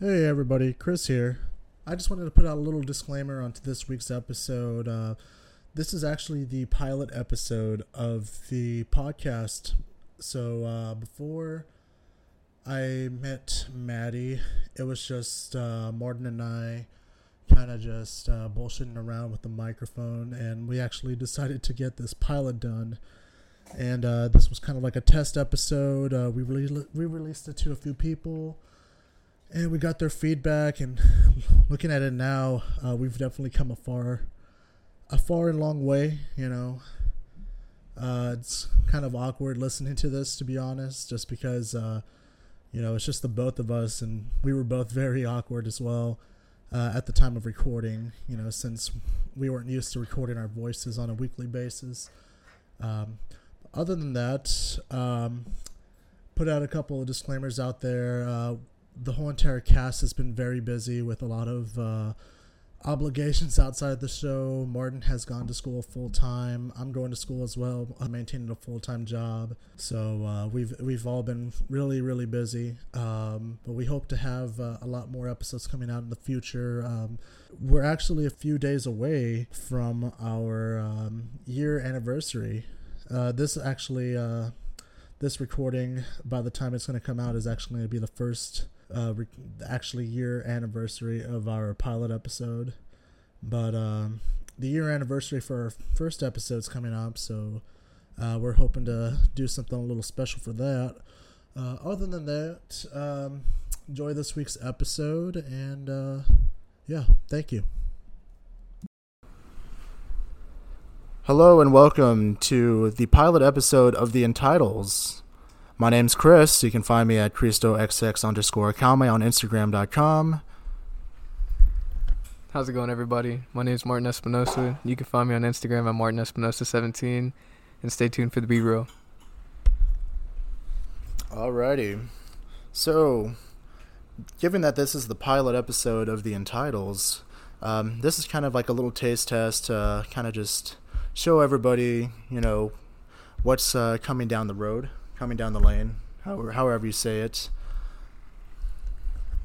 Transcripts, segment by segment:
Hey everybody, Chris here. I just wanted to put out a little disclaimer onto this week's episode. Uh, this is actually the pilot episode of the podcast. So uh, before I met Maddie, it was just uh, Martin and I kind of just uh, bullshitting around with the microphone, and we actually decided to get this pilot done. And uh, this was kind of like a test episode. Uh, we re- we released it to a few people and we got their feedback and looking at it now uh, we've definitely come a far a far and long way you know? Uh, it's kind of awkward listening to this to be honest just because uh, you know it's just the both of us and we were both very awkward as well uh, at the time of recording you know since we weren't used to recording our voices on a weekly basis. Um, other than that um, put out a couple of disclaimers out there uh, the whole entire cast has been very busy with a lot of uh, obligations outside the show. Martin has gone to school full time. I'm going to school as well. I'm maintaining a full time job. So uh, we've we've all been really really busy. Um, but we hope to have uh, a lot more episodes coming out in the future. Um, we're actually a few days away from our um, year anniversary. Uh, this actually. Uh, this recording, by the time it's going to come out, is actually going to be the first uh, actually year anniversary of our pilot episode. But um, the year anniversary for our first episode is coming up, so uh, we're hoping to do something a little special for that. Uh, other than that, um, enjoy this week's episode, and uh, yeah, thank you. Hello and welcome to the pilot episode of the Entitles. My name's Chris. You can find me at ChristoXX underscore Kame on Instagram.com. How's it going, everybody? My name is Martin Espinosa. You can find me on Instagram at Martin Espinosa17. And stay tuned for the B roll. Alrighty. So, given that this is the pilot episode of the Entitles, um, this is kind of like a little taste test to kind of just show everybody, you know, what's uh, coming down the road coming down the lane, however, however you say it.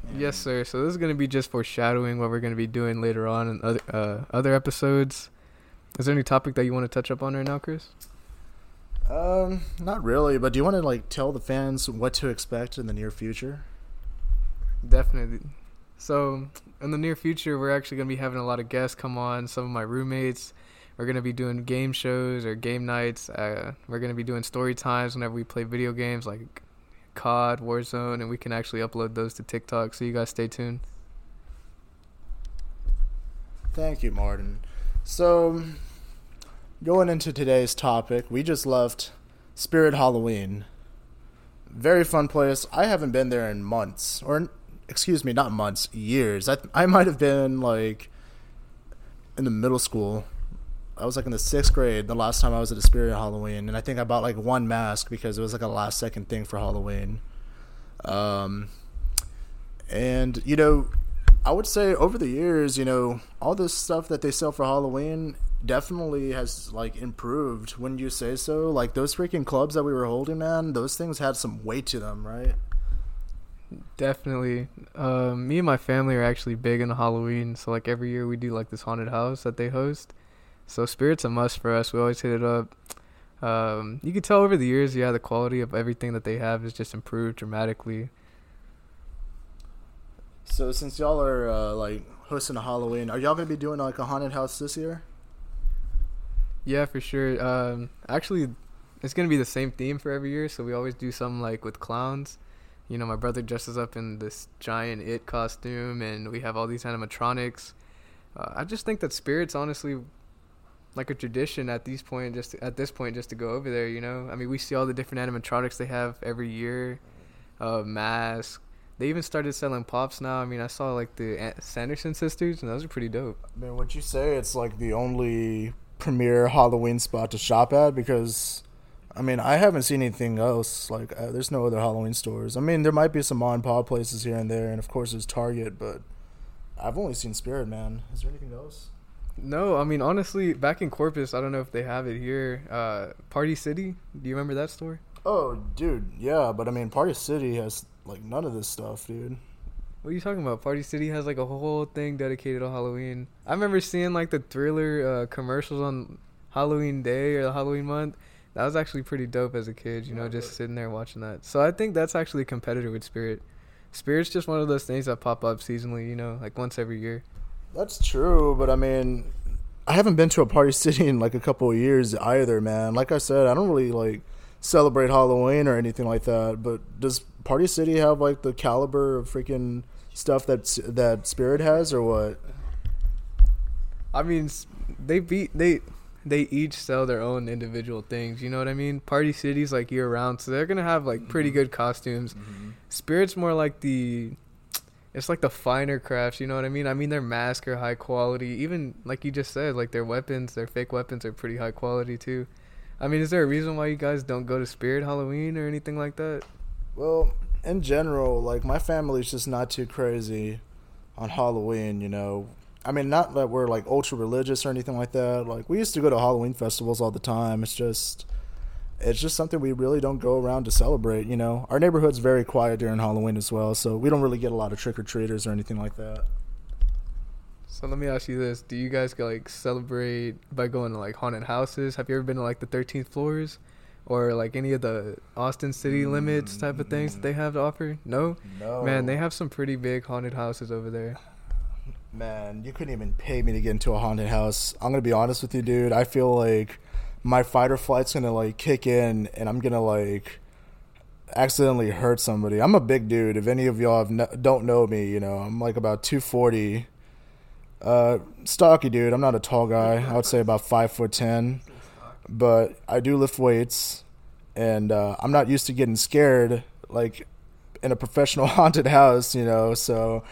And yes, sir. So this is going to be just foreshadowing what we're going to be doing later on in other uh, other episodes. Is there any topic that you want to touch up on right now, Chris? Um, not really. But do you want to like tell the fans what to expect in the near future? Definitely. So in the near future, we're actually going to be having a lot of guests come on. Some of my roommates we're gonna be doing game shows or game nights. Uh, we're gonna be doing story times whenever we play video games like COD, Warzone, and we can actually upload those to TikTok. So you guys stay tuned. Thank you, Martin. So, going into today's topic, we just left Spirit Halloween. Very fun place. I haven't been there in months, or excuse me, not months, years. I I might have been like in the middle school I was like in the sixth grade the last time I was at a Spirit Halloween, and I think I bought like one mask because it was like a last second thing for Halloween. Um, and you know, I would say over the years, you know, all this stuff that they sell for Halloween definitely has like improved. When you say so, like those freaking clubs that we were holding, man, those things had some weight to them, right? Definitely. Um, me and my family are actually big into Halloween, so like every year we do like this haunted house that they host so spirit's a must for us. We always hit it up. Um, you can tell over the years, yeah, the quality of everything that they have has just improved dramatically. So since y'all are uh, like hosting a Halloween, are y'all gonna be doing like a haunted house this year? Yeah, for sure. Um, actually, it's gonna be the same theme for every year. So we always do something like with clowns. You know, my brother dresses up in this giant it costume, and we have all these animatronics. Uh, I just think that spirits, honestly, like a tradition at these point just to, at this point just to go over there you know? I mean we see all the different animatronics they have every year uh mask. They even started selling pops now. I mean i saw like the sanderson sisters and those are pretty dope. Mean, would you say it's like the only premier halloween spot to shop at? Because i mean i haven't seen anything else like uh, there's no other halloween stores. I mean there might be some and pop places here and there and of course there's target but i've only seen spirit man. Is there anything else no, I mean honestly, back in Corpus, I don't know if they have it here. Uh, Party City, do you remember that store? Oh, dude, yeah, but I mean, Party City has like none of this stuff, dude. What are you talking about? Party City has like a whole thing dedicated to Halloween. I remember seeing like the Thriller uh, commercials on Halloween Day or the Halloween month. That was actually pretty dope as a kid, you know, just sitting there watching that. So I think that's actually a competitor with Spirit. Spirit's just one of those things that pop up seasonally, you know, like once every year. That's true, but I mean, I haven't been to a party city in like a couple of years either, man. Like I said, I don't really like celebrate Halloween or anything like that. But does Party City have like the caliber of freaking stuff that that Spirit has, or what? I mean, they beat they they each sell their own individual things. You know what I mean? Party City's like year round, so they're gonna have like pretty good costumes. Mm-hmm. Spirit's more like the it's like the finer crafts, you know what I mean? I mean their masks are high quality. Even like you just said, like their weapons, their fake weapons are pretty high quality too. I mean, is there a reason why you guys don't go to Spirit Halloween or anything like that? Well, in general, like my family's just not too crazy on Halloween, you know. I mean, not that we're like ultra religious or anything like that. Like we used to go to Halloween festivals all the time. It's just it's just something we really don't go around to celebrate, you know. Our neighborhood's very quiet during Halloween as well, so we don't really get a lot of trick or treaters or anything like that. So let me ask you this: Do you guys like celebrate by going to like haunted houses? Have you ever been to like the 13th floors, or like any of the Austin city limits type of things that they have to offer? No, No. man, they have some pretty big haunted houses over there. Man, you couldn't even pay me to get into a haunted house. I'm gonna be honest with you, dude. I feel like my fight or flight's gonna like kick in, and I'm gonna like accidentally hurt somebody. I'm a big dude. If any of y'all no, don't know me, you know, I'm like about 240. Uh, stocky dude. I'm not a tall guy. I would say about five foot ten, but I do lift weights, and uh, I'm not used to getting scared like in a professional haunted house, you know. So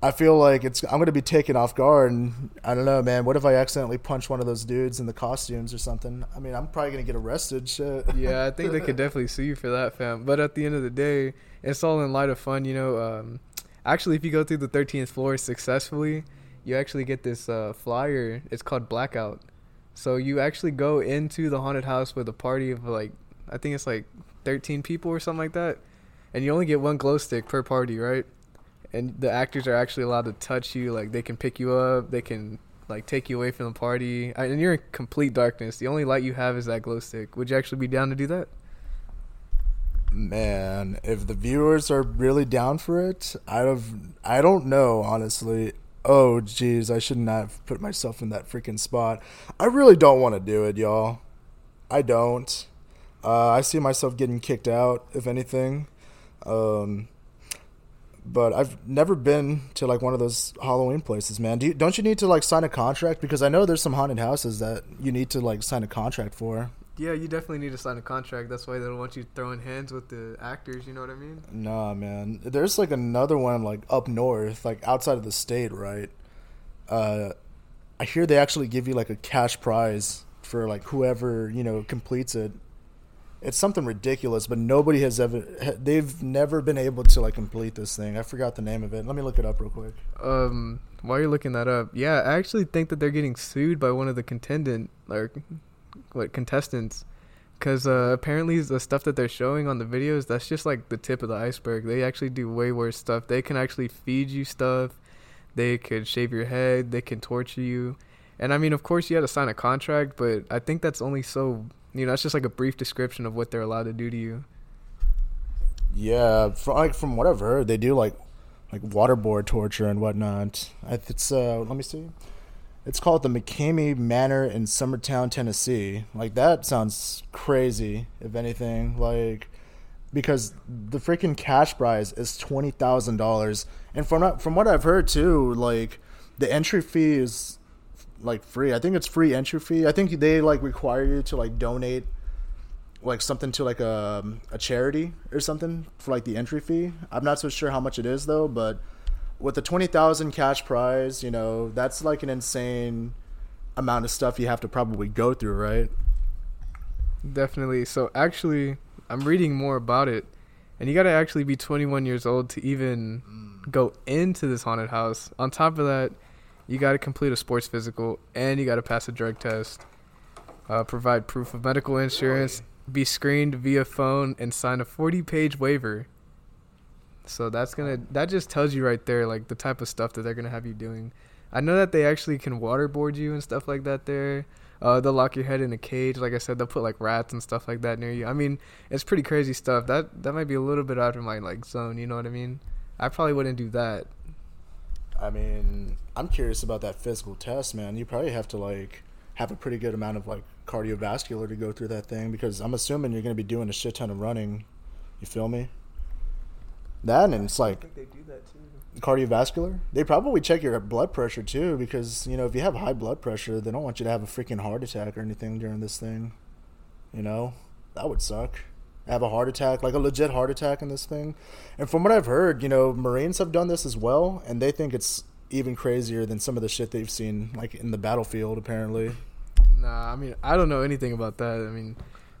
I feel like it's I'm gonna be taken off guard, and I don't know, man. What if I accidentally punch one of those dudes in the costumes or something? I mean, I'm probably gonna get arrested. Shit. yeah, I think they could definitely sue you for that, fam. But at the end of the day, it's all in light of fun, you know. Um, actually, if you go through the 13th floor successfully, you actually get this uh, flyer. It's called Blackout. So you actually go into the haunted house with a party of like, I think it's like 13 people or something like that, and you only get one glow stick per party, right? And the actors are actually allowed to touch you. Like they can pick you up. They can like take you away from the party, and you're in complete darkness. The only light you have is that glow stick. Would you actually be down to do that? Man, if the viewers are really down for it, I have I don't know honestly. Oh jeez, I should not have put myself in that freaking spot. I really don't want to do it, y'all. I don't. Uh, I see myself getting kicked out, if anything. Um, but I've never been to like one of those Halloween places, man. Do you, don't you need to like sign a contract? Because I know there's some haunted houses that you need to like sign a contract for. Yeah, you definitely need to sign a contract. That's why they don't want you throwing hands with the actors. You know what I mean? Nah, man. There's like another one like up north, like outside of the state, right? Uh, I hear they actually give you like a cash prize for like whoever you know completes it. It's something ridiculous, but nobody has ever. They've never been able to like complete this thing. I forgot the name of it. Let me look it up real quick. Um, while you're looking that up, yeah, I actually think that they're getting sued by one of the contendant or what contestants because uh, apparently the stuff that they're showing on the videos that's just like the tip of the iceberg they actually do way worse stuff they can actually feed you stuff they could shave your head they can torture you and i mean of course you had to sign a contract but i think that's only so you know that's just like a brief description of what they're allowed to do to you Yeah, from like from what I've heard, they do like like waterboard torture and whatnot. It's uh, let me see. It's called the McCamey Manor in Summertown, Tennessee. Like that sounds crazy. If anything, like because the freaking cash prize is twenty thousand dollars, and from from what I've heard too, like the entry fee is like free. I think it's free entry fee. I think they like require you to like donate like something to like a a charity or something for like the entry fee. I'm not so sure how much it is though, but with the twenty thousand cash prize, you know, that's like an insane amount of stuff you have to probably go through, right? Definitely. So actually, I'm reading more about it, and you gotta actually be 21 years old to even mm. go into this haunted house. On top of that, you gotta complete a sports physical, and you gotta pass a drug test. Uh, provide proof of medical insurance, be screened via phone, and sign a 40-page waiver. So that's gonna that just tells you right there like the type of stuff that they're gonna have you doing. I know that they actually can waterboard you and stuff like that there. Uh, they'll lock your head in a cage. Like I said, they'll put like rats and stuff like that near you. I mean, it's pretty crazy stuff. That that might be a little bit out of my like zone. You know what I mean? I probably wouldn't do that. I mean, I'm curious about that physical test, man. You probably have to like have a pretty good amount of like cardiovascular to go through that thing because I'm assuming you're going to be doing a shit ton of running. You feel me? That and it's like they do that too. cardiovascular. They probably check your blood pressure too because you know if you have high blood pressure, they don't want you to have a freaking heart attack or anything during this thing. You know, that would suck. Have a heart attack, like a legit heart attack in this thing. And from what I've heard, you know, Marines have done this as well, and they think it's even crazier than some of the shit they've seen, like in the battlefield. Apparently, Nah, I mean I don't know anything about that. I mean,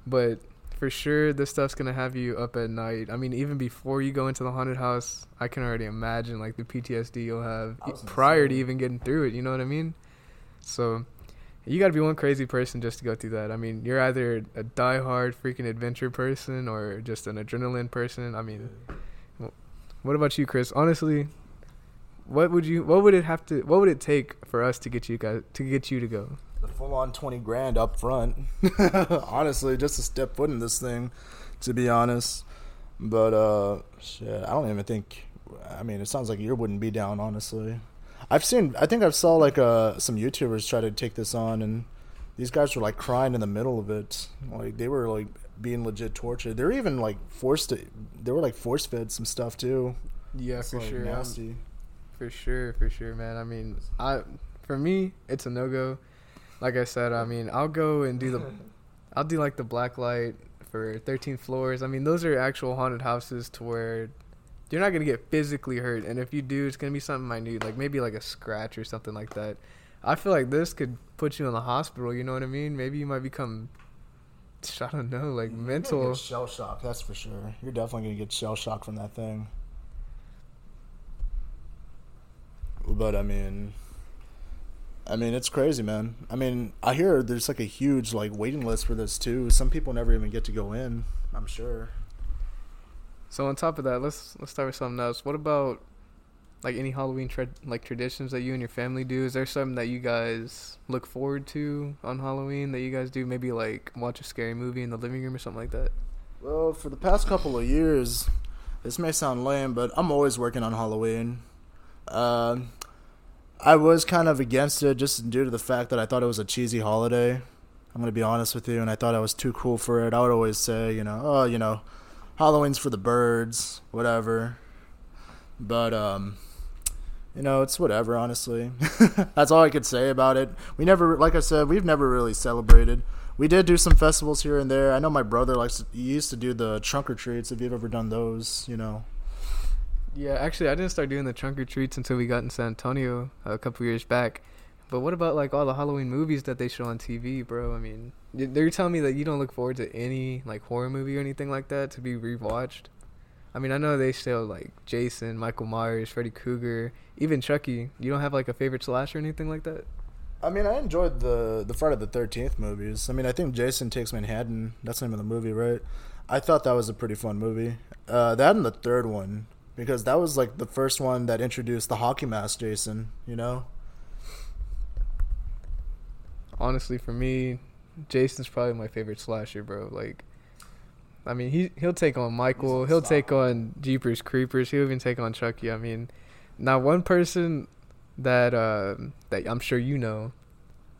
but for sure this stuff's gonna have you up at night. I mean, even before you go into the haunted house, I can already imagine like the PTSD you'll have I was gonna prior to even getting through it. You know what I mean? So you got to be one crazy person just to go through that. I mean, you're either a diehard freaking adventure person or just an adrenaline person. I mean, what about you, Chris? Honestly, what would you? What would it have to? What would it take for us to get you guys to get you to go? the full on twenty grand up front. Honestly, just to step foot in this thing, to be honest. But uh, shit, I don't even think. I mean, it sounds like you wouldn't be down. Honestly, I've seen. I think I've saw like uh some YouTubers try to take this on, and these guys were like crying in the middle of it. Like they were like being legit tortured. They were even like forced to. They were like force fed some stuff too. Yeah, It's, for like, sure. Nasty. For sure, for sure, man. I mean, I for me, it's a no go. Like I said, I mean, I'll go and do the, I'll do like the black light for 13 floors. I mean, those are actual haunted houses to where you're not gonna get physically hurt, and if you do, it's gonna be something minute, like maybe like a scratch or something like that. I feel like this could put you in the hospital. You know what I mean? Maybe you might become, I don't know, like mental. shell shock. That's for sure. You're definitely gonna get shell shock from that thing. But I mean, I mean it's crazy, man. I mean, I hear there's like a huge like waiting list for this too. Some people never even get to go in. I'm sure. So on top of that, let's let's start with something else. What about like any Halloween tra- like traditions that you and your family do? Is there something that you guys look forward to on Halloween that you guys do? Maybe like watch a scary movie in the living room or something like that. Well, for the past couple of years, this may sound lame, but I'm always working on Halloween. Uh, I was kind of against it just due to the fact that I thought it was a cheesy holiday. I'm gonna be honest with you, and I thought I was too cool for it. I would always say, you know, oh, you know, Halloween's for the birds, whatever. But um, you know, it's whatever. Honestly, that's all I could say about it. We never, like I said, we've never really celebrated. We did do some festivals here and there. I know my brother likes. To, He used to do the trunk or treats. If you've ever done those, you know. Yeah, actually, I didn't start doing the trunk or treats until we got in San Antonio a couple years back. But what about like all the Halloween movies that they show on TV, bro? I mean, they're telling me that you don't look forward to any like horror movie or anything like that to be rewatched. I mean, I know they show like Jason, Michael Myers, Freddy Krueger, even Chucky. You don't have like a favorite slasher or anything like that? I mean, I enjoyed the the Friday the Thirteenth movies. I mean, I think Jason Takes Manhattan. That's the name of the movie, right? I thought that was a pretty fun movie. Uh, that and the third one because that was like the first one that introduced the hockey mask Jason. You know. Honestly, for me, Jason's probably my favorite slasher, bro. Like, I mean, he he'll take on Michael, he'll take on Jeepers Creepers, he'll even take on Chucky. I mean, now one person that uh, that I'm sure you know,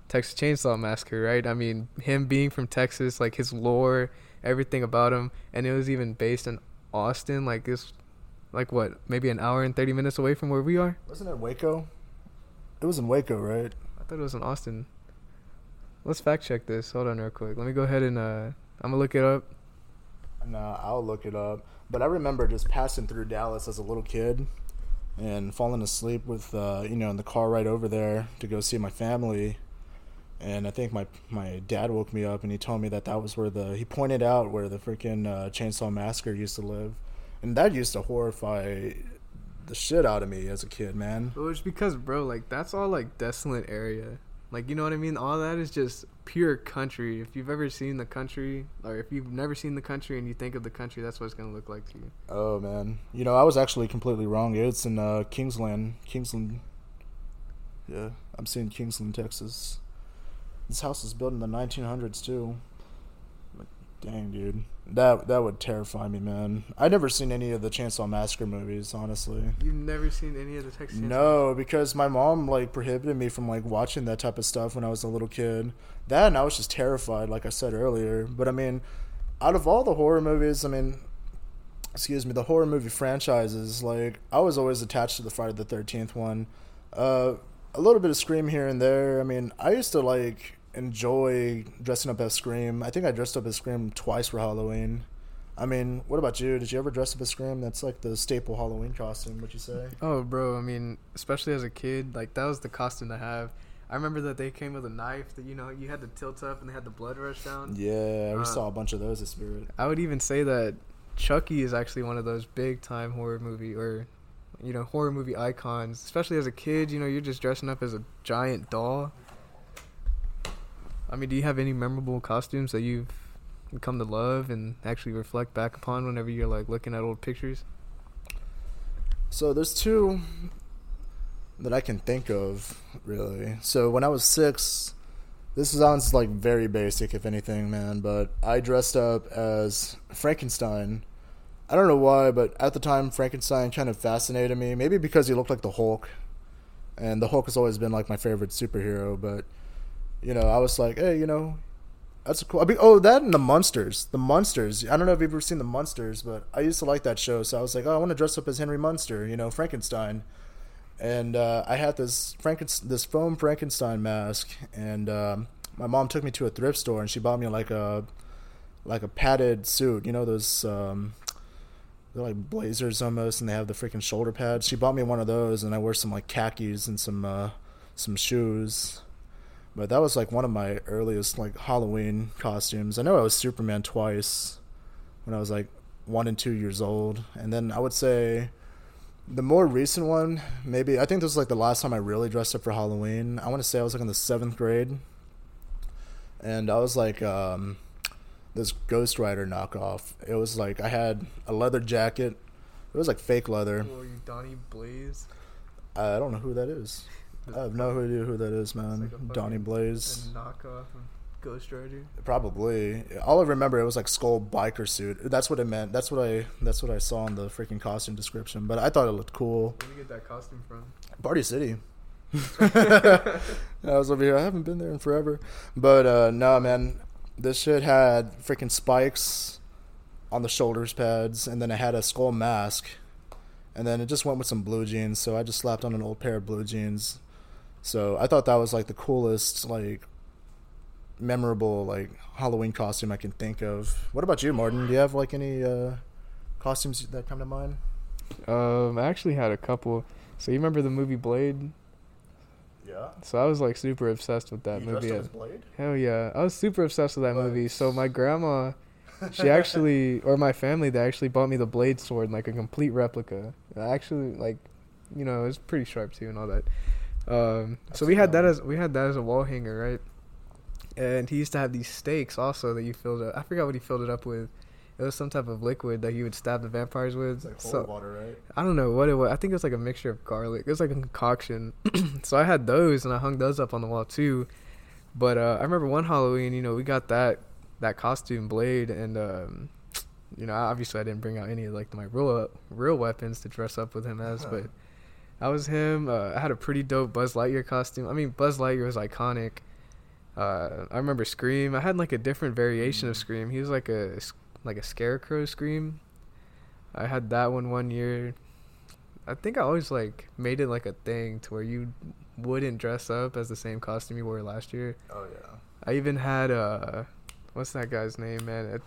Texas Chainsaw Massacre, right? I mean, him being from Texas, like his lore, everything about him, and it was even based in Austin, like this, like what, maybe an hour and thirty minutes away from where we are. Wasn't it Waco? It was in Waco, right? I thought it was in Austin. Let's fact check this. Hold on real quick. Let me go ahead and uh I'm gonna look it up. Nah, I'll look it up. But I remember just passing through Dallas as a little kid and falling asleep with uh, you know in the car right over there to go see my family. And I think my my dad woke me up and he told me that that was where the he pointed out where the freaking uh, Chainsaw Massacre used to live, and that used to horrify the shit out of me as a kid, man. Well, it's because bro, like that's all like desolate area. Like you know what I mean? All that is just pure country. If you've ever seen the country, or if you've never seen the country and you think of the country, that's what it's gonna look like to you. Oh man, you know I was actually completely wrong. It's in uh, Kingsland, Kingsland. Yeah, I'm seeing Kingsland, Texas. This house was built in the 1900s too. Dang, dude, that that would terrify me, man. I never seen any of the Chainsaw Massacre movies, honestly. You've never seen any of the Texas? No, because my mom like prohibited me from like watching that type of stuff when I was a little kid. That and I was just terrified, like I said earlier. But I mean, out of all the horror movies, I mean, excuse me, the horror movie franchises, like I was always attached to the Friday the Thirteenth one. Uh, a little bit of Scream here and there. I mean, I used to like enjoy dressing up as Scream. I think I dressed up as Scream twice for Halloween. I mean, what about you? Did you ever dress up as Scream? That's like the staple Halloween costume. Would you say? Oh, bro. I mean, especially as a kid, like that was the costume to have. I remember that they came with a knife that you know you had to tilt up and they had the blood rush down. Yeah, we Uh, saw a bunch of those at Spirit. I would even say that Chucky is actually one of those big time horror movie or you know horror movie icons. Especially as a kid, you know you're just dressing up as a giant doll. I mean, do you have any memorable costumes that you've come to love and actually reflect back upon whenever you're like looking at old pictures? So there's two that I can think of really. So when I was six, this sounds like very basic, if anything, man. But I dressed up as Frankenstein. I don't know why, but at the time, Frankenstein kind of fascinated me. Maybe because he looked like the Hulk, and the Hulk has always been like my favorite superhero. But you know, I was like, hey, you know, that's cool. I mean, oh, that and the Munsters. The Munsters. I don't know if you've ever seen the Munsters, but I used to like that show. So I was like, oh, I want to dress up as Henry Munster. You know, Frankenstein. And uh, I had this Franken this foam Frankenstein mask, and um, my mom took me to a thrift store, and she bought me like a like a padded suit. You know those. Um, they're like blazers almost, and they have the freaking shoulder pads. She bought me one of those, and I wear some like khakis and some uh, some shoes. But that was like one of my earliest like Halloween costumes. I know I was Superman twice when I was like one and two years old, and then I would say the more recent one, maybe I think this was like the last time I really dressed up for Halloween. I want to say I was like in the seventh grade, and I was like um, this Ghost Rider knockoff. It was like I had a leather jacket. It was like fake leather. Or you Johnny Blaze? I don't know who that is. I have no idea who that is, man. like Johnny Blaze. Knockoff Ghost Rider. Probably. All I remember it was like skull biker suit. That's what it meant. That's what I. That's what I saw in the freaking costume description. But I thought it looked cool. Where did you get that costume from? Party City. I was over here. I haven't been there in forever. But uh no, man. This shit had freaking spikes on the shoulders pads, and then it had a skull mask, and then it just went with some blue jeans. So I just slapped on an old pair of blue jeans. So I thought that was like the coolest, like memorable, like Halloween costume I can think of. What about you, Martin? Do you have like any uh costumes that come to mind? Um, I actually had a couple. So you remember the movie Blade? Yeah. So I was like super obsessed with that you movie. dressed as Blade? Hell yeah, I was super obsessed with that What? movie. So my grandma, she actually, or my family, they actually bought me the Blade sword, like a complete replica. I actually like, you know, it was pretty sharp too and all that. Um, so we had that as we had that as a wall hanger, right? And he used to have these stakes also that you filled up. I forgot what he filled it up with. It was some type of liquid that he would stab the vampires with. It's like So- water, right? I don't know what it was. I think it was like a mixture of garlic. It was like a concoction. so I had those and I hung those up on the wall too. But uh, I remember one Halloween, you know, we got that that costume blade and um, you know, obviously I didn't bring out any of like my real real weapons to dress up with him as, but I was him. Uh, I had a pretty dope Buzz Lightyear costume. I mean, Buzz Lightyear was iconic. Uh, I remember Scream. I had like a different variation of Scream. He was like a like a scarecrow Scream. I had that one one year. I think I always like made it like a thing to where you wouldn't dress up as the same costume you wore last year. Oh yeah. I even had uh, what's that guy's name, man?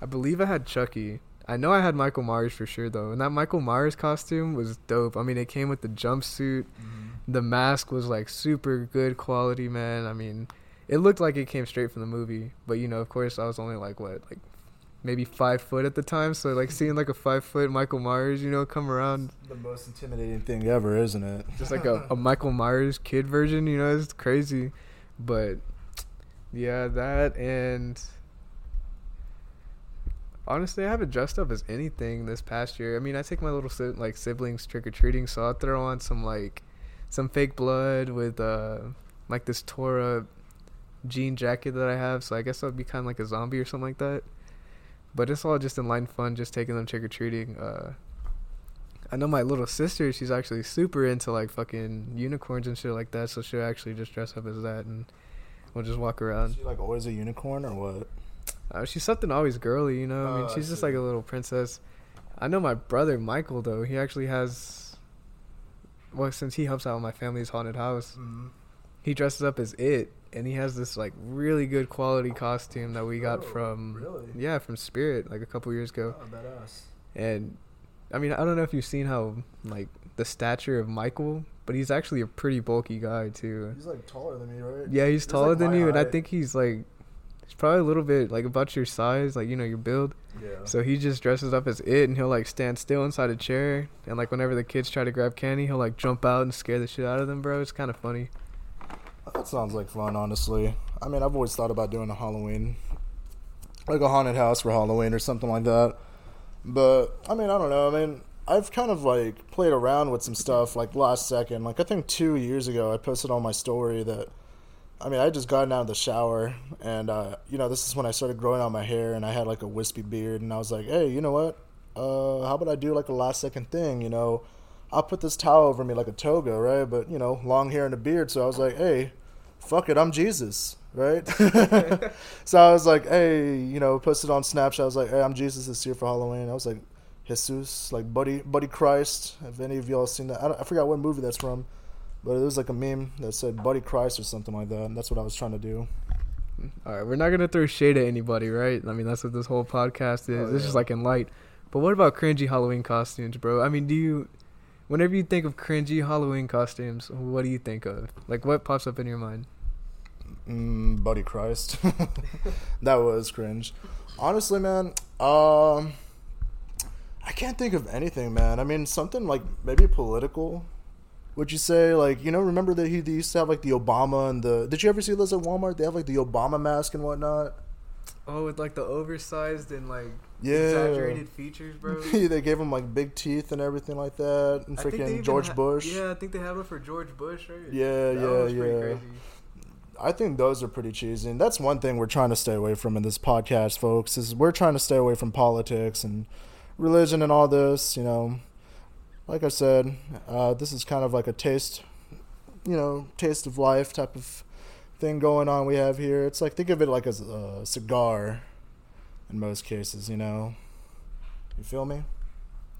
I believe I had Chucky. I know I had Michael Myers for sure though, and that Michael Myers costume was dope. I mean, it came with the jumpsuit. Mm-hmm. The mask was like super good quality, man. I mean, it looked like it came straight from the movie, but you know, of course, I was only like what, like maybe five foot at the time. So like seeing like a five foot Michael Myers, you know, come around, The most intimidating thing ever, isn't it? just like a, a Michael Myers kid version, you know, it's crazy. But yeah, that and honestly, I haven't dressed up as anything this past year. I mean, I take my little si- like siblings trick or treating, so I'll throw on some like some fake blood with uh like this Torah jean jacket that I have. So I guess I'll be kind of like a zombie or something like that. But it's all just in line fun, just taking them trick or treating. Uh, I know my little sister; she's actually super into like fucking unicorns and shit like that. So she'll actually just dress up as that, and we'll just walk around. She like always a unicorn or what? Uh, she's something always girly, you know. I mean, Oh, she's just like a little princess. I know my brother Michael though. He actually has. Well, since he helps out with my family's haunted house, Mm-hmm. he dresses up as it, and he has this like really good quality costume that we got Oh, from really? yeah from Spirit like a couple years ago. Oh, badass. And I mean, I don't know if you've seen how like the stature of Michael, but he's actually a pretty bulky guy too. He's like taller than me, right? Yeah, he's He's, taller like, than you, and I think he's like he's probably a little bit like about your size, like you know your build. Yeah. So he just dresses up as it, and he'll like stand still inside a chair, and like whenever the kids try to grab candy, he'll like jump out and scare the shit out of them, bro. It's kind of funny. That sounds like fun, honestly. I mean, I've always thought about doing a Halloween, like a haunted house for Halloween or something like that. But I mean, I don't know. I mean, I've kind of like played around with some stuff like last second. Like I think two years ago, I posted on my story that. I mean, I just gotten out of the shower, and uh, you know, this is when I started growing out my hair, and I had like a wispy beard, and I was like, hey, you know what? Uh, how about I do like a last second thing? You know, I'll put this towel over me like a toga, right? But you know, long hair and a beard. So I was like, hey, fuck it, I'm Jesus, right? so I was like, hey, you know, posted on Snapchat. I was like, hey, I'm Jesus this year for Halloween. I was like, Jesus, like Buddy, Buddy Christ. If any of y'all seen that, I, I forgot what movie that's from, but it was like a meme that said Buddy Christ or something like that. And that's what I was trying to do. All right, we're not gonna throw shade at anybody, right? I mean, that's what this whole podcast is. Oh, It's just like in light. But what about cringy Halloween costumes, bro? I mean, do you, whenever you think of cringy Halloween costumes, what do you think of? Like, what pops up in your mind? Mm, Buddy Christ. that was cringe. Honestly, man, um, I can't think of anything, man. I mean, something like maybe political. Would you say like you know? Remember that he they used to have like the Obama and the. Did you ever see those at Walmart? They have like the Obama mask and whatnot. Oh, with like the oversized and like Yeah. exaggerated features, bro. they gave him like big teeth and everything like that, and I think they freaking George ha- Bush. Yeah, I think they have it for George Bush, right? Yeah, That yeah, yeah. I think those are pretty cheesy, and that's one thing we're trying to stay away from in this podcast, folks. Is we're trying to stay away from politics and religion and all this. You know, like I said, uh, this is kind of like a taste, you know, taste of life type of thing going on. We have here. It's like think of it like as a cigar, in most cases. You know, you feel me?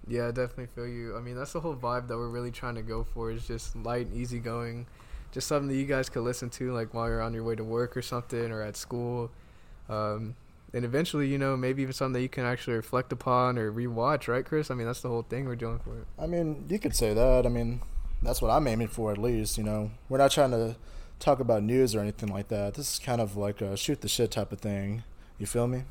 Yeah, I definitely feel you. I mean, that's the whole vibe that we're really trying to go for is just light, and easygoing, just something that you guys could listen to like while you're on your way to work or something or at school. Um, and eventually, you know, maybe even something that you can actually reflect upon or rewatch, right, Chris? I mean, that's the whole thing we're doing for it. I mean, you could say that. I mean, that's what I'm aiming for at least, you know. We're not trying to talk about news or anything like that. This is kind of like a shoot the shit type of thing. You feel me?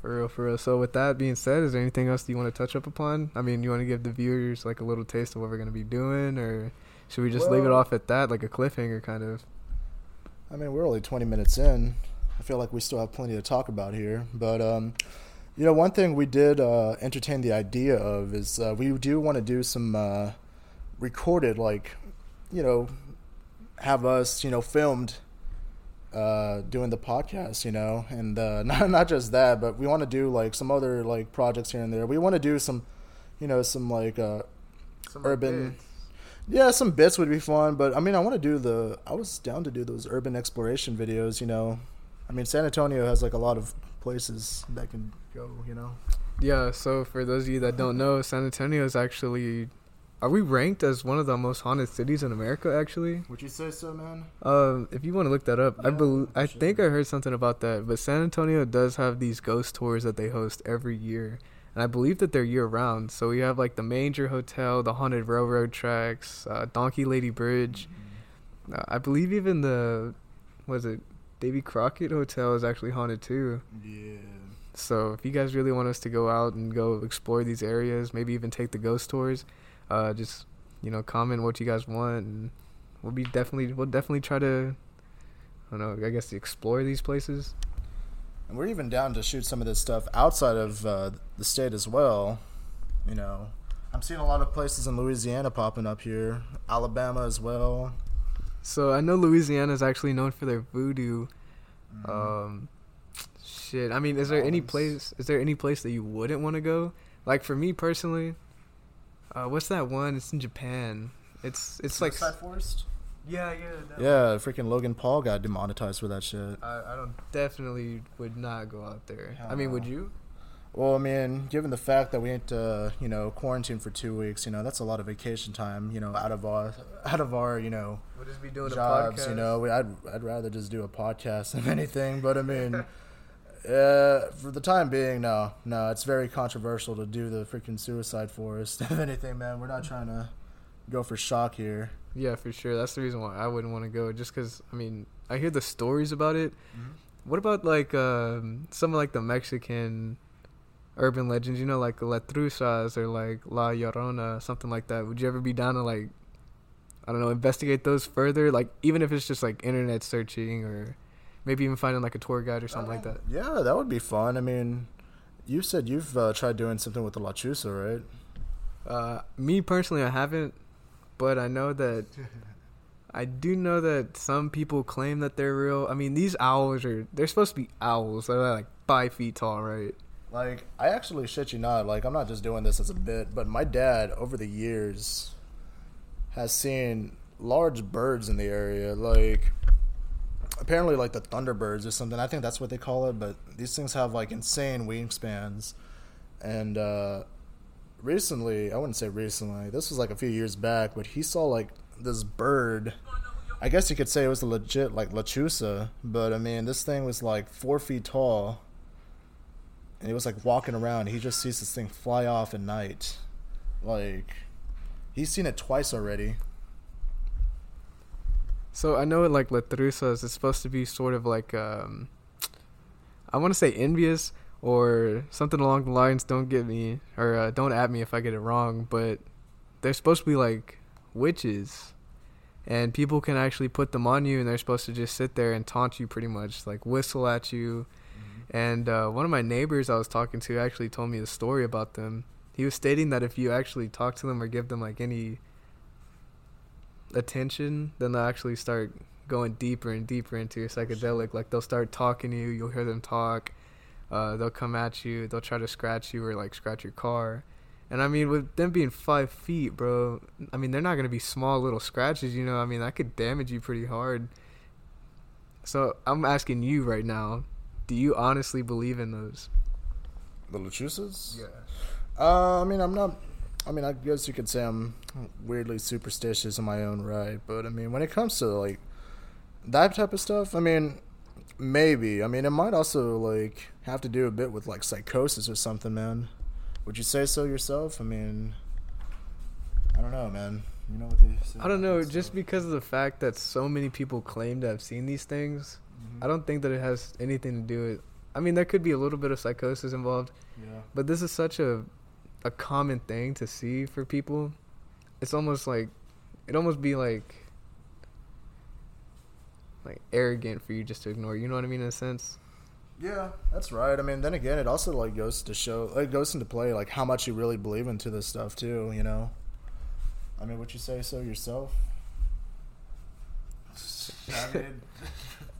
For real, for real. So, with that being said, is there anything else that you want to touch up upon? I mean, you want to give the viewers like a little taste of what we're going to be doing, or should we just leave it off at that, like a cliffhanger kind of? I mean, we're only 20 minutes in. I feel like we still have plenty to talk about here. But, um, you know, one thing we did uh, entertain the idea of is uh, we do want to do some uh, recorded, like, you know, have us, you know, filmed uh, doing the podcast, you know, and uh, not not just that, but we want to do like some other like projects here and there. We want to do some, you know, some like uh, Some Urban- bits. yeah, some bits would be fun, but I mean, I want to do the. I was down to do those urban exploration videos. You know, I mean, San Antonio has like a lot of places that can go. You know, Yeah, so for those of you that don't know, San Antonio is actually are we ranked as one of the most haunted cities in America actually? would you say so, man? Um if you want to look that up, I believe I sure. think I heard something about that, but San Antonio does have these ghost tours that they host every year. And I believe that they're year round. So we have like the Menger Hotel, the haunted railroad tracks, uh, Donkey Lady Bridge. Uh, I believe even the was it Davy Crockett Hotel is actually haunted too. Yeah. So if you guys really want us to go out and go explore these areas, maybe even take the ghost tours, uh, just you know comment what you guys want, and we'll be definitely we'll definitely try to. I don't know. I guess explore these places. And we're even down to shoot some of this stuff outside of uh, the state as well. You know, I'm seeing a lot of places in Louisiana popping up here, Alabama as well. So I know Louisiana is actually known for their voodoo. Mm-hmm. Um, shit. I mean, is there any place? Is there any place that you wouldn't want to go? Like for me personally, uh, what's that one? It's in Japan. It's it's like Suicide Forest. yeah yeah that Yeah, freaking Logan Paul got demonetized for that shit. I, I don't definitely would not go out there. Hell I mean, would you? Well, I mean, given the fact that we ain't, uh, you know, quarantined for two weeks, you know, that's a lot of vacation time, you know, out of our, out of our, you know, We'll just be doing jobs. a podcast. You know, we, I'd, I'd rather just do a podcast than anything. But I mean, uh, for the time being, no, no, it's very controversial to do the freaking suicide forest. if anything, man, we're not trying to go for shock here. Yeah, for sure. That's the reason why I wouldn't want to go. Just because I mean, I hear the stories about it. What about like um, some of like the Mexican urban legends? You know, like Lechuzas or like La Llorona, something like that. Would you ever be down to like, I don't know, investigate those further? Like even if it's just like internet searching or maybe even finding like a tour guide or something like that. Yeah, that would be fun. I mean, you said you've uh, tried doing something with the Lechuza, right? Uh, me personally, I haven't, but I know that I do know that some people claim that they're real. I mean, these owls are they're supposed to be owls. They're like five feet tall, right? Like, I actually shit you not. Like, I'm not just doing this as a bit, but my dad, over the years, has seen large birds in the area. Like, apparently, like the thunderbirds or something. I think that's what they call it. But these things have like insane wingspans. And uh, recently, I wouldn't say recently. This was like a few years back, but he saw like this bird. I guess you could say it was a legit like lechuza, but I mean, this thing was like four feet tall and he was like walking around. He just sees this thing fly off at night. Like he's seen it twice already. So I know it like Lechuzas is supposed to be sort of like um, I want to say envious or something along the lines. Don't get me or uh, don't at me if I get it wrong, but they're supposed to be like witches. And people can actually put them on you, and they're supposed to just sit there and taunt you, pretty much, like whistle at you, And uh, one of my neighbors I was talking to actually told me a story about them. He was stating that if you actually talk to them or give them like any attention, then they'll actually start going deeper and deeper into your psychedelic. Like they'll start talking to you, you'll hear them talk. Uh, they'll come at you, they'll try to scratch you or like scratch your car. And I mean, with them being five feet, bro, I mean, they're not gonna be small little scratches, you know. I mean, that could damage you pretty hard. So I'm asking you right now, do you honestly believe in those? The Lechuzas? Uh, I mean, I'm not. I mean, I guess you could say I'm weirdly superstitious in my own right, but I mean, when it comes to like that type of stuff, I mean, maybe. I mean, it might also like have to do a bit with like psychosis or something, man. Would you say so yourself? I mean, I don't know, man. You know what they say? I don't know, just stuff? because of the fact that so many people claim to have seen these things, Mhm. I don't think that it has anything to do with. I mean, there could be a little bit of psychosis involved, Yeah. but this is such a a common thing to see for people. It's almost like it almost be like like arrogant for you just to ignore. You know what I mean in a sense. Yeah, that's right. I mean, then again, it also like goes to show, it goes into play like how much you really believe into this stuff too. You know, I mean, would you say so yourself? I mean,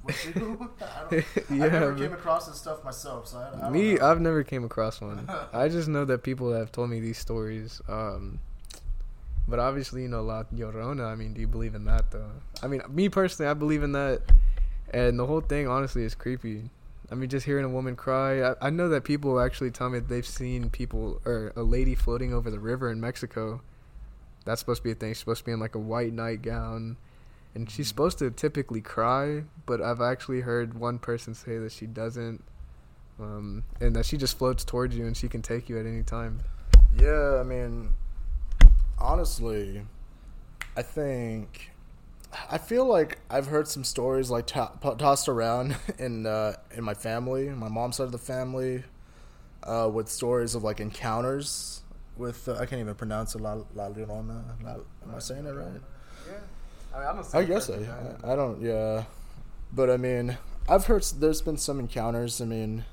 would you? I, don't, Yeah, I never came across this stuff myself, so I, I Me, know. I've never came across one. I just know that people have told me these stories. Um, but obviously, you know, La Llorona. I mean, do you believe in that though? I mean, me personally, I believe in that, and the whole thing honestly is creepy. I mean, just hearing a woman cry. I, I know that people actually tell me they've seen people or a lady floating over the river in Mexico. That's supposed to be a thing. She's supposed to be in like a white nightgown, and she's supposed to typically cry. But I've actually heard one person say that she doesn't um, and that she just floats towards you and she can take you at any time. Yeah, I mean, honestly, I think I feel like I've heard some stories like to- tossed around in uh, in my family, my mom's side of the family, uh, with stories of like encounters with uh, I can't even pronounce it. La, La Llorona. La, am I saying it right? Yeah. I, mean, I'm I guess I, I don't yeah, but I mean I've heard there's been some encounters. I mean,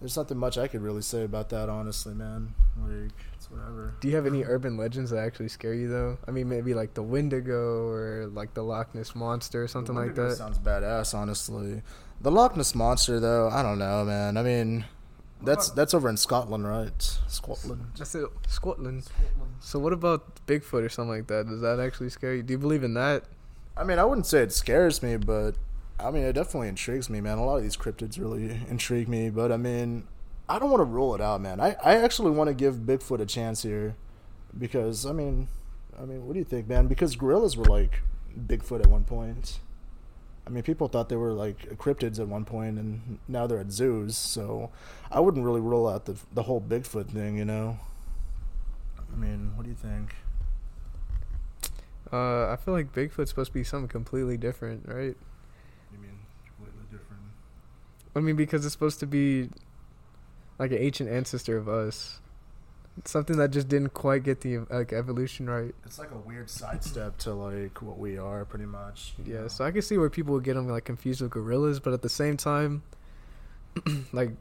there's nothing much I could really say about that honestly, man. Like it's whatever. Do you have any urban legends that actually scare you though? I mean, maybe like the Wendigo or like the Loch Ness monster or something like that. Sounds badass, honestly. The Loch Ness monster, though, I don't know, man. I mean, that's that's over in Scotland, right? Scotland. That's it, Scotland. So what about Bigfoot or something like that? Does that actually scare you? Do you believe in that? I mean, I wouldn't say it scares me, but I mean, it definitely intrigues me, man. A lot of these cryptids really intrigue me, but I mean, I don't want to rule it out, man. I, I actually want to give Bigfoot a chance here because I mean, I mean, what do you think, man? Because gorillas were like Bigfoot at one point. I mean, people thought they were like cryptids at one point, and now they're at zoos. So I wouldn't really rule out the the whole Bigfoot thing, you know. I mean, what do you think? Uh, I feel like Bigfoot's supposed to be something completely different, right? You mean completely different? I mean, because it's supposed to be like an ancient ancestor of us. Something that just didn't quite get the like evolution right. It's like a weird sidestep to like what we are, pretty much. Yeah, know? so I can see where people would get them like confused with gorillas, but at the same time, like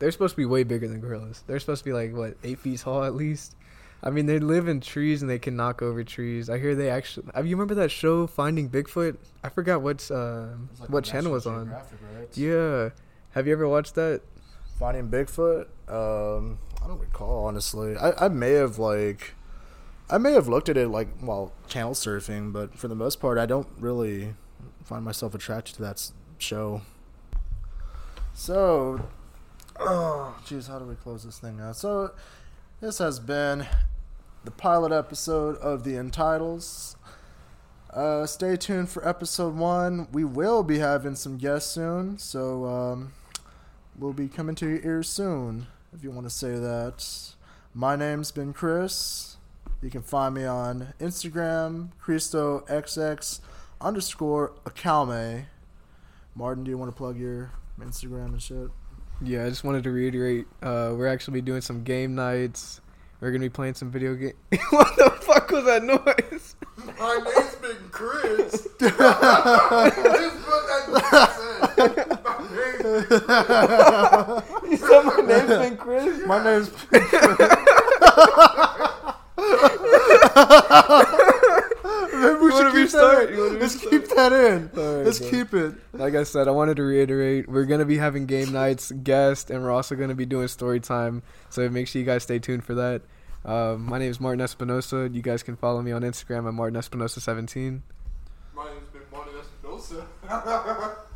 they're supposed to be way bigger than gorillas. They're supposed to be like what eight feet tall at least. I mean, they live in trees and they can knock over trees. I hear they actually. Have you remember that show Finding Bigfoot? I forgot what's uh like what channel was on. Right? Yeah, have you ever watched that? Finding Bigfoot. Um, I don't recall honestly. I, I may have like, I may have looked at it like while channel surfing, but for the most part, I don't really find myself attracted to that show. So, oh, jeez, how do we close this thing out? So, this has been the pilot episode of the Entitles. Uh, stay tuned for episode one. We will be having some guests soon, so um, we'll be coming to your ears soon, if you want to say that. My name's been Chris. You can find me on Instagram, ChristoXX underscore Akalme. Martin, do you want to plug your Instagram and shit? Yeah, I just wanted to reiterate. Uh, we're actually doing some game nights. We're gonna be playing some video game. what the fuck was that noise? My name's been Chris. This is what that said. My name's You said my name's been Chris. My name's. Maybe we You wanna should keep restart? that You wanna in. Let's restart? keep that in. Alright, Let's bro. keep it. Like I said, I wanted to reiterate. We're gonna be having game nights, guests, and we're also gonna be doing story time. So make sure you guys stay tuned for that. Um, my name is Martin Espinosa. You guys can follow me on Instagram at Martin Espinosa17. My name's been Martin Espinosa.